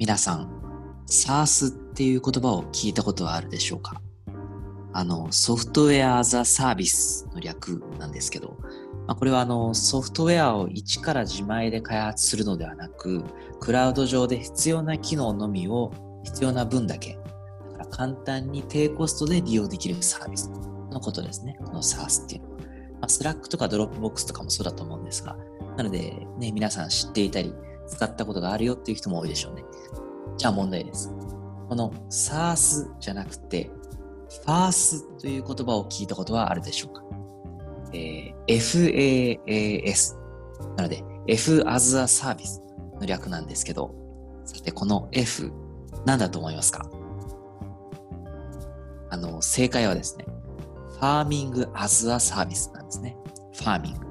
皆さん、SARS っていう言葉を聞いたことはあるでしょうか？あの、ソフトウェアザサービスの略なんですけど、まあ、これはあのソフトウェアを一から自前で開発するのではなく、クラウド上で必要な機能のみを必要な分だけ、だから簡単に低コストで利用できるサービスのことですね。この SARS っていうのは。まあ、Slack とか Dropbox とかもそうだと思うんですが、なので、ね、皆さん知っていたり、使ったことがあるよっていう人も多いでしょうね。じゃあ問題です。この SARS じゃなくて、FARS という言葉を聞いたことはあるでしょうか、えー、FAAS なので F as a Service の略なんですけど、さてこの F 何だと思いますか？あの、正解はですね、ファーミングアズアサービスなんですね。ファーミング。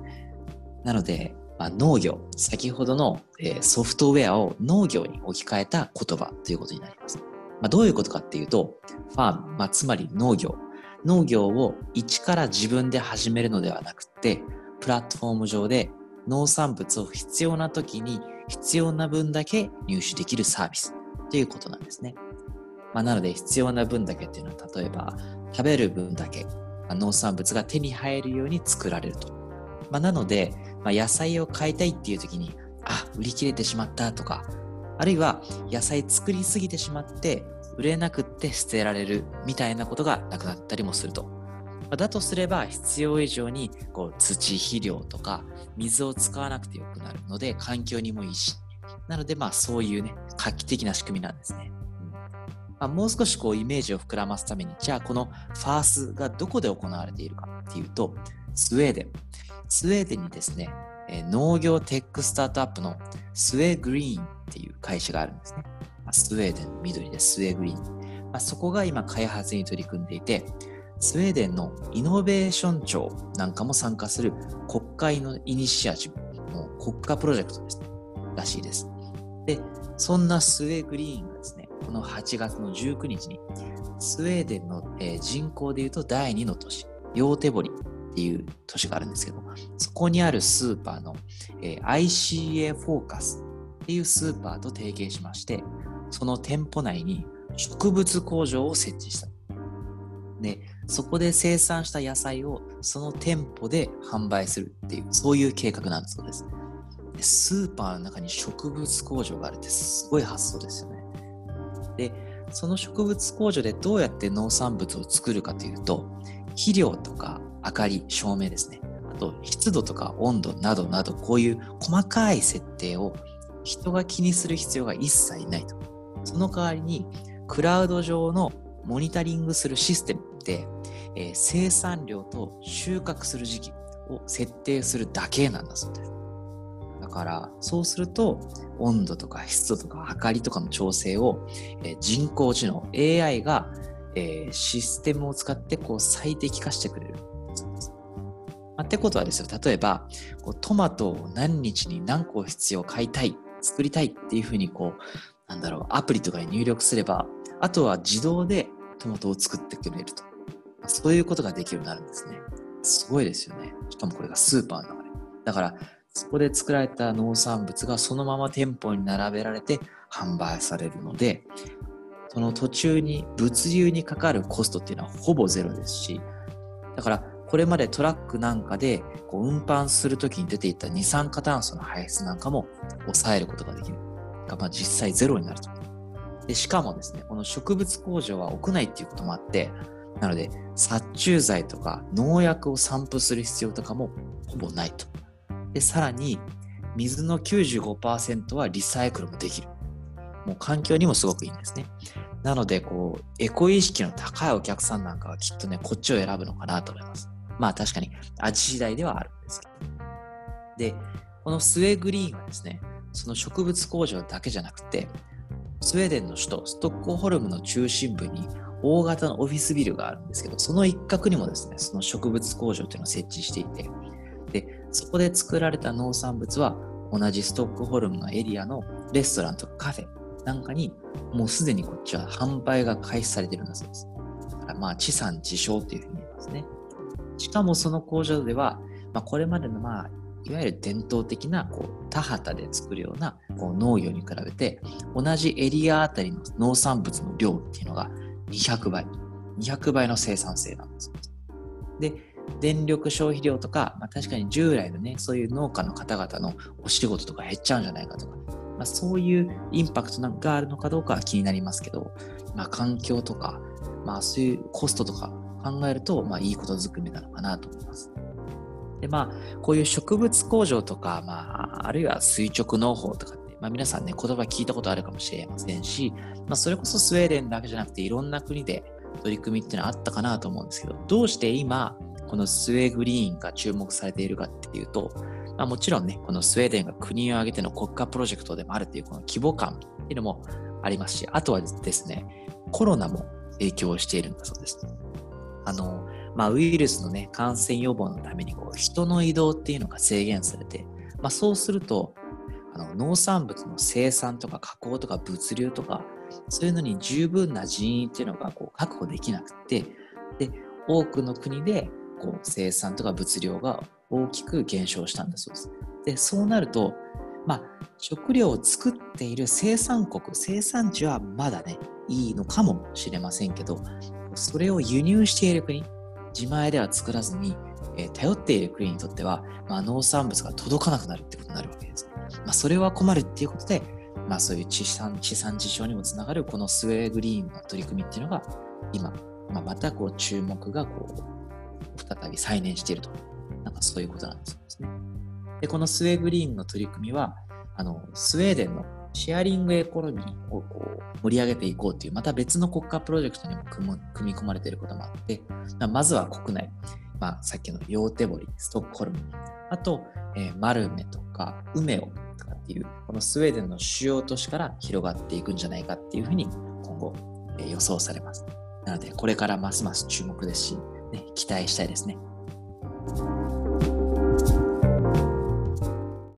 なので、まあ、農業、先ほどの、えー、ソフトウェアを農業に置き換えた言葉ということになります。まあ、どういうことかっていうと、ファーム、まあ、つまり農業。農業を一から自分で始めるのではなくて、プラットフォーム上で農産物を必要な時に必要な分だけ入手できるサービスということなんですね。まあ、なので必要な分だけっていうのは例えば食べる分だけ、まあ、農産物が手に入るように作られると。まあ、なので、まあ、野菜を買いたいっていう時にあ売り切れてしまったとかあるいは野菜作りすぎてしまって売れなくって捨てられるみたいなことがなくなったりもすると。だとすれば必要以上にこう土肥料とか水を使わなくてよくなるので環境にもいいし。なのでまあそういうね画期的な仕組みなんですね。まあ、もう少しこうイメージを膨らますためにじゃあこの FaaS がどこで行われているかっていうとスウェーデン。スウェーデンにですね、え農業テックスタートアップの SweGreen っていう会社があるんですね。ま、スウェーデン、緑で SweGreen。まあ、そこが今開発に取り組んでいて、スウェーデンのイノベーション庁なんかも参加する国会のイニシアチブの国家プロジェクトです、ね、らしいです。で、そんなスウェーグリーンがですね、この8月の19日に、スウェーデンの、え、人口でいうと第2の都市、ヨーテボリっていう都市があるんですけど、そこにあるスーパーの、えー、ICA フォーカスっていうスーパーと提携しまして、その店舗内に植物工場を設置した。で、そこで生産した野菜をその店舗で販売するっていう、そういう計画なんだそうです。でスーパーの中に植物工場があるってすごい発想ですよね。で、その植物工場でどうやって農産物を作るかというと、肥料とか明かり、照明ですね。あと湿度とか温度などなどこういう細かい設定を人が気にする必要が一切ないと。その代わりにクラウド上のモニタリングするシステムで、えー、生産量と収穫する時期を設定するだけなんだそうです。だからそうすると温度とか湿度とか明かりとかの調整を、えー、人工知能 AI が、えー、システムを使ってこう最適化してくれる。まあ、ってことはですよ。例えばこうトマトを何日に何個必要買いたい作りたいっていうふうにこうなんだろうアプリとかに入力すればあとは自動でトマトを作ってくれると、まあ、そういうことができるようになるんですね。すごいですよね。しかもこれがスーパーの中で。だからそこで作られた農産物がそのまま店舗に並べられて販売されるのでその途中に物流にかかるコストっていうのはほぼゼロですしだからこれまでトラックなんかでこう運搬するときに出ていた二酸化炭素の排出なんかも抑えることができる。がまあ実際ゼロになると。でしかもですね、この植物工場は屋内っていうこともあって、なので殺虫剤とか農薬を散布する必要とかもほぼないと。で、さらに水の95%はリサイクルもできる。もう環境にもすごくいいんですね。なので、こう、エコ意識の高いお客さんなんかはきっとね、こっちを選ぶのかなと思います。まあ確かに味次第ではあるんですけど。で、このスウェーグリーンはですね、その植物工場だけじゃなくて、スウェーデンの首都ストックホルムの中心部に大型のオフィスビルがあるんですけど、その一角にもですね、その植物工場というのを設置していて、で、そこで作られた農産物は同じストックホルムのエリアのレストランとかカフェなんかにもうすでにこっちは販売が開始されてるんだそうです。だからまあ地産地消というふうに言いますね。しかもその工場では、まあ、これまでのまあいわゆる伝統的なこう田畑で作るようなこう農業に比べて同じエリアあたりの農産物の量っていうのが200倍200倍の生産性なんですで電力消費量とか、まあ、確かに従来のねそういう農家の方々のお仕事とか減っちゃうんじゃないかとか、まあ、そういうインパクトがあるのかどうかは気になりますけど、まあ、環境とか、まあ、そういうコストとか考えると、まあ、いいことずくめなのかなと思います。で、まあ、こういう植物工場とか、まあ、あるいは垂直農法とかって、まあ、皆さんね、言葉聞いたことあるかもしれませんし、まあ、それこそスウェーデンだけじゃなくて、いろんな国で取り組みっていうのはあったかなと思うんですけど、どうして今、このスウェーグリーンが注目されているかっていうと、まあ、もちろんね、このスウェーデンが国を挙げての国家プロジェクトでもあるっていうこの規模感っていうのもありますし、あとはですね、コロナも影響しているんだそうです。あの、まあ、ウイルスのね、感染予防のためにこう人の移動っていうのが制限されて、まあ、そうすると、あの農産物の生産とか加工とか物流とか、そういうのに十分な人員っていうのがこう確保できなくて、で、多くの国でこう生産とか物量が大きく減少したんだそうです。で、そうなると、まあ、食料を作っている生産国、生産地はまだね、いいのかもしれませんけど、それを輸入している国、自前では作らずに、えー、頼っている国にとっては、まあ、農産物が届かなくなるってことになるわけです。まあ、それは困るっていうことで、まあ、そういう地産地産地消にもつながるこのスウェーグリーンの取り組みっていうのが今、まあ、またこう注目がこう再び再燃していると。なんかそういうことなんですね。で、このスウェーグリーンの取り組みは、あの、スウェーデンのシェアリングエコノミーをこう盛り上げていこうという、また別の国家プロジェクトにも組み込まれていることもあって、まずは国内、まあ、さっきのヨーテボリ、ストックホルム、あと、えー、マルメとか、ウメオとかっていう、このスウェーデンの主要都市から広がっていくんじゃないかっていうふうに今後、えー、予想されます。なので、これからますます注目ですし、ね、期待したいですね。